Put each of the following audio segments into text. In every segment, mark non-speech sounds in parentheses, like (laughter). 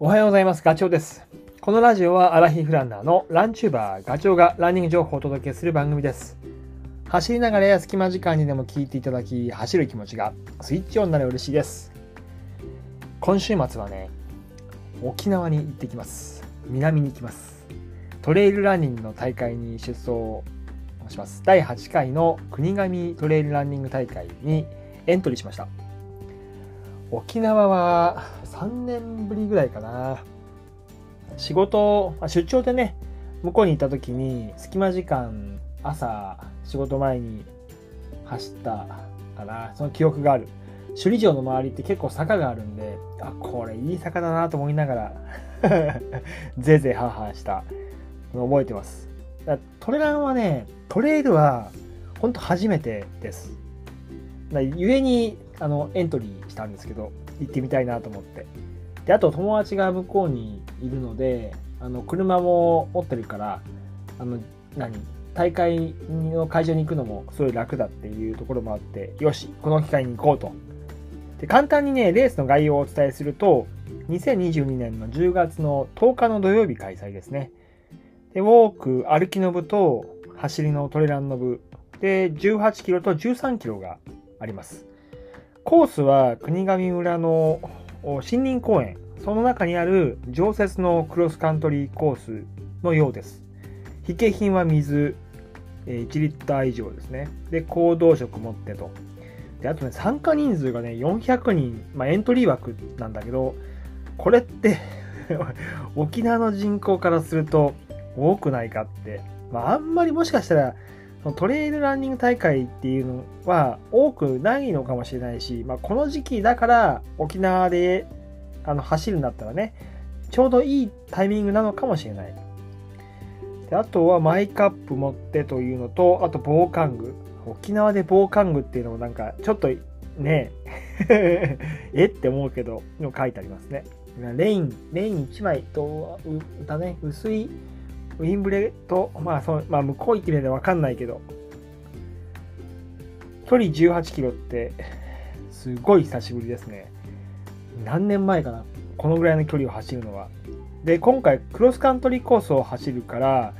おはようございます。ガチョウです。このラジオはアラヒフランナーのランチューバーガチョウがランニング情報をお届けする番組です。走りながらや隙間時間にでも聞いていただき、走る気持ちがスイッチオンになる嬉しいです。今週末はね、沖縄に行ってきます。南に行きます。トレイルランニングの大会に出走します。第8回の国頭トレイルランニング大会にエントリーしました。沖縄は3年ぶりぐらいかな。仕事、出張でね、向こうに行った時に隙間時間、朝、仕事前に走ったかな。その記憶がある。首里城の周りって結構坂があるんで、あ、これいい坂だなと思いながら、(laughs) ぜいぜいハーハーした覚えてます。トレランはね、トレイルは本当初めてです。ゆえにあのエントリーしたんですけど行ってみたいなと思って。であと友達が向こうにいるのであの車も持ってるからあの何大会の会場に行くのもすごい楽だっていうところもあってよしこの機会に行こうと。で簡単にねレースの概要をお伝えすると2022年の10月の10日の土曜日開催ですね。でウォーク歩きの部と走りのトレランの部。で18キロと13キロがあります。コースは国頭村の森林公園。その中にある常設のクロスカントリーコースのようです。引景品は水1リッター以上ですね。で行動食持ってと。であとね参加人数がね400人、まあ、エントリー枠なんだけどこれって (laughs) 沖縄の人口からすると多くないかって、まあ、あんまりもしかしたらそのトレイルランニング大会っていうのは多くないのかもしれないし、まあ、この時期だから沖縄であの走るんだったらねちょうどいいタイミングなのかもしれない。であとはマイカップ持ってというのとあと防寒具。沖縄で防寒具っていうのもなんかちょっとね (laughs) えって思うけどの書いてありますね。レインレイン1枚とだね薄いウィンブレと、まあその、まあ、向こう行ってみると分かんないけど、距離18キロって、すごい久しぶりですね。何年前かなこのぐらいの距離を走るのは。で、今回、クロスカントリーコースを走るから、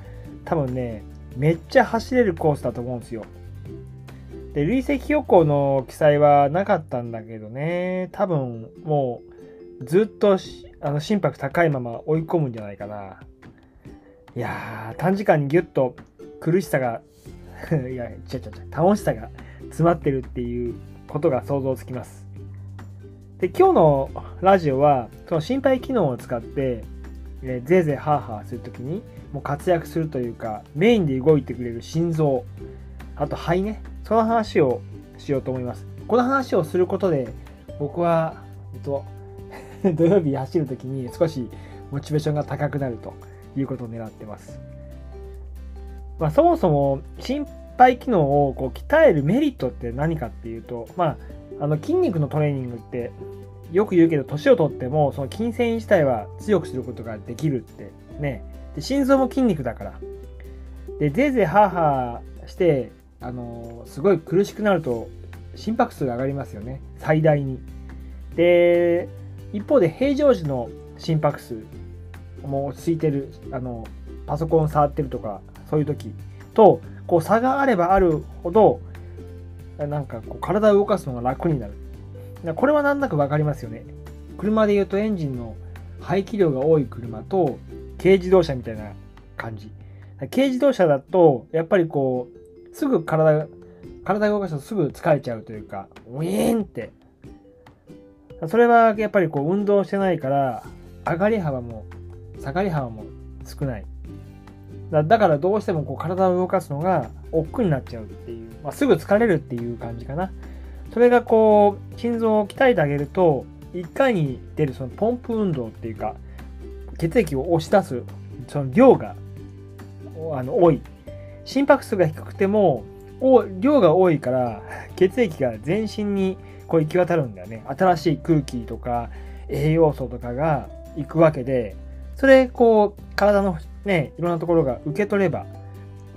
多分ね、めっちゃ走れるコースだと思うんですよ。で、累積予行の記載はなかったんだけどね、多分もう、ずっとあの心拍高いまま追い込むんじゃないかな。いや、短時間にギュッと苦しさが (laughs) いや、ちゃちゃちゃ、楽しさが詰まってるっていうことが想像つきます。で、今日のラジオは、その心肺機能を使って、えー、ぜいぜいハーハーするときに、もう活躍するというか、メインで動いてくれる心臓、あと肺ね、その話をしようと思います。この話をすることで、僕は、えっと、(laughs) 土曜日走るときに少しモチベーションが高くなると。いうことを狙ってます。まあ、そもそも心肺機能をこう鍛えるメリットって何かっていうと、まあ、あの筋肉のトレーニングってよく言うけど年を取ってもその筋繊維自体は強くすることができるってね。で心臓も筋肉だから。でぜいぜいハーハーしてあのすごい苦しくなると心拍数が上がりますよね。最大に。で一方で平常時の心拍数。もう落ち着いてるあのパソコン触ってるとかそういう時とこう差があればあるほどなんかこう体を動かすのが楽になる。これはなんなく分かりますよね。車で言うとエンジンの排気量が多い車と軽自動車みたいな感じ。軽自動車だとやっぱりこうすぐ体体を動かすとすぐ疲れちゃうというかウィーンって。それはやっぱりこう運動してないから上がり幅も下がり幅も少ない。だからどうしてもこう体を動かすのが億劫になっちゃうっていう、まあ、すぐ疲れるっていう感じかな。それがこう心臓を鍛えてあげると1回に出るそのポンプ運動っていうか血液を押し出すその量があの多い。心拍数が低くても量が多いから血液が全身にこう行き渡るんだよね。新しい空気とか栄養素とかが行くわけでそれこう体のねいろんなところが受け取れば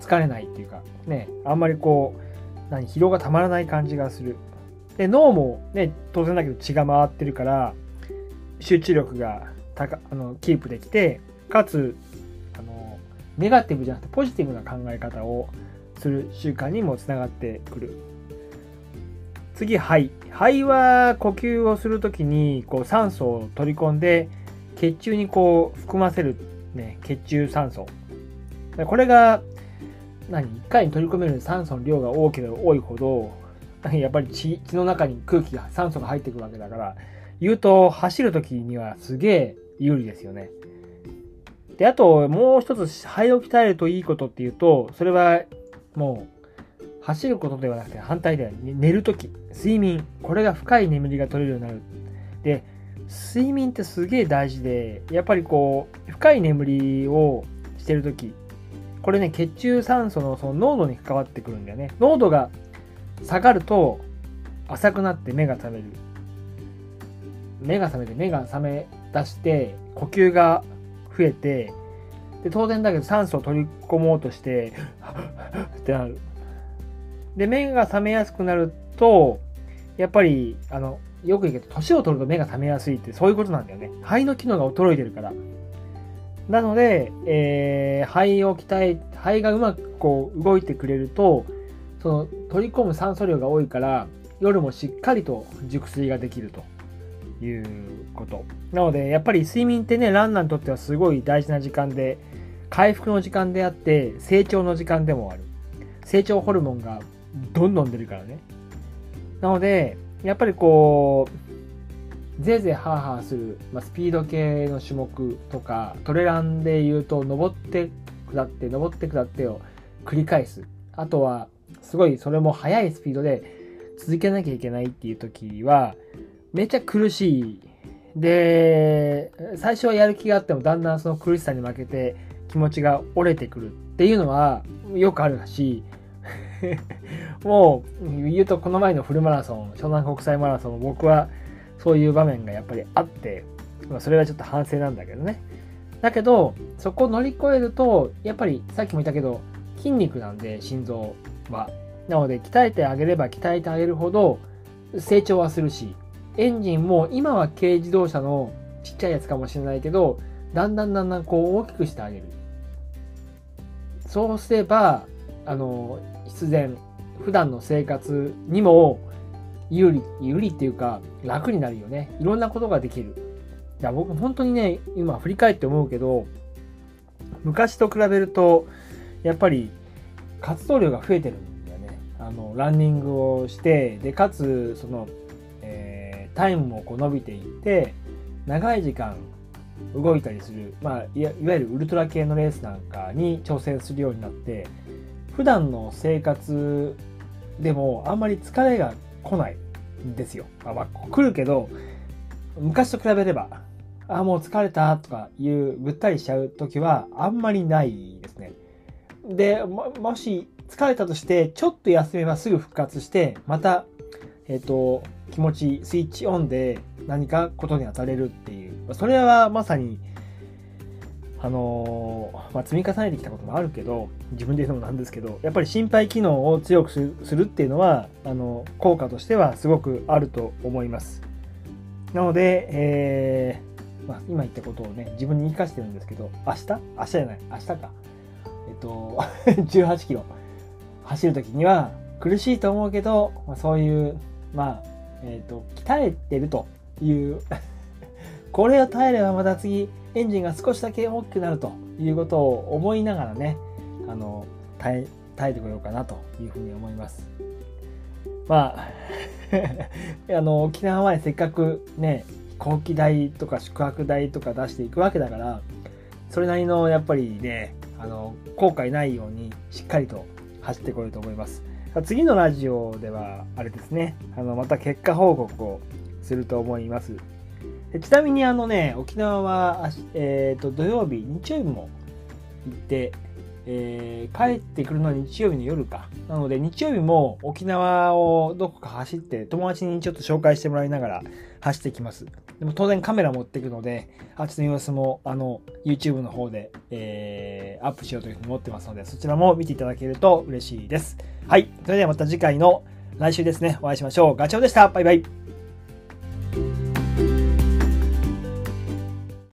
疲れないっていうかねあんまりこう何疲労がたまらない感じがする。で脳もね当然だけど血が回ってるから集中力がたかあのキープできてかつあのネガティブじゃなくてポジティブな考え方をする習慣にもつながってくる。次肺。肺は呼吸をする時にこう酸素を取り込んで血中にこう含ませる、ね、血中酸素これが何1回に取り込める酸素の量が多ければ多いほど (laughs) やっぱり血血の中に空気が酸素が入ってくるわけだから言うと走る時にはすげえ有利ですよね。であともう一つ肺を鍛えるといいことっていうとそれはもう走ることではなくて反対で寝る時睡眠これが深い眠りが取れるようになる。で睡眠ってすげえ大事でやっぱりこう深い眠りをしてる時これね血中酸素のその濃度に関わってくるんだよね。濃度が下がると浅くなって目が覚める。目が覚めて目が覚め出して呼吸が増えてで当然だけど酸素を取り込もうとして (laughs) ってなる。で目が覚めやすくなるとやっぱりあのよく言うけど年を取ると目が覚めやすいってそういうことなんだよね。肺の機能が衰えてるから。なので、えー、肺を鍛え肺がうまくこう動いてくれるとその取り込む酸素量が多いから夜もしっかりと熟睡ができると。いうこと。なのでやっぱり睡眠ってねランナーにとってはすごい大事な時間で回復の時間であって成長の時間でもある。成長ホルモンがどんどん出るからね。なのでやっぱりこうぜいぜいハーハーする、まあ、スピード系の種目とかトレランで言うと登って下って登って下ってを繰り返すあとはすごいそれも速いスピードで続けなきゃいけないっていう時は、めっちゃ苦しい。で、最初はやる気があってもだんだんその苦しさに負けて気持ちが折れてくるっていうのはよくあるし、(laughs) もう言うとこの前のフルマラソン、湘南国際マラソン僕はそういう場面がやっぱりあって、それはちょっと反省なんだけどね。だけど、そこを乗り越えると、やっぱりさっきも言ったけど、筋肉なんで心臓は。なので鍛えてあげれば鍛えてあげるほど成長はするし、エンジンも今は軽自動車のちっちゃいやつかもしれないけど、だんだんだんだんこう大きくしてあげる。そうすれば、あの、必然、普段の生活にも有利、有利っていうか楽になるよね。いろんなことができる。いや、僕本当にね、今振り返って思うけど、昔と比べると、やっぱり活動量が増えてるんだよね。あの、ランニングをして、で、かつ、その、えー、タイムもこう伸びていって、長い時間動いたりする、まあ、いわゆるウルトラ系のレースなんかに挑戦するようになって、普段の生活でもあんまり疲れが来ないんですよ。あまあ、来るけど、昔と比べれば、あ、もう疲れたとかいうぐったりしちゃう時はあんまりないですね。で、ももし疲れたとして、ちょっと休めばすぐ復活して、また、えっ、ー、と、気持ちスイッチオンで何かことに当たれるっていう。それはまさに、あのー、まあ、積み重ねてきたこともあるけど、自分で言うのもなんですけど、やっぱり心肺機能を強くするっていうのは、あの、効果としてはすごくあると思います。なので、えー、まあ、今言ったことをね、自分に活かしてるんですけど、明日？明日じゃない、明日か。えっと、(laughs) 18キロ走るときには苦しいと思うけど、まあそういう、まあ、えっと、鍛えてるという (laughs) これを耐えればまた次、エンジンが少しだけ大きくなるということを思いながらね、あの、耐え、耐えてこようかなというふうに思います。まあ (laughs) あの、沖縄までせっかくね、飛行機代とか宿泊代とか出していくわけだから、それなりのやっぱりね、あの後悔ないようにしっかりと走ってこようと思います次のラジオではあれですねあのまた結果報告をすると思いますちなみにあのね沖縄は、えーと、土曜日日曜日も行ってえー、帰ってくるのは日曜日の夜か。なので日曜日も沖縄をどこか走って友達にちょっと紹介してもらいながら走ってきます。でも当然カメラ持っていくので、あっちの様子もあの YouTube の方で、えー、アップしようというふうに思ってますので、そちらも見ていただけると嬉しいです。はい。それではまた次回の来週ですね、お会いしましょう。ガチョウでした。バイバイ。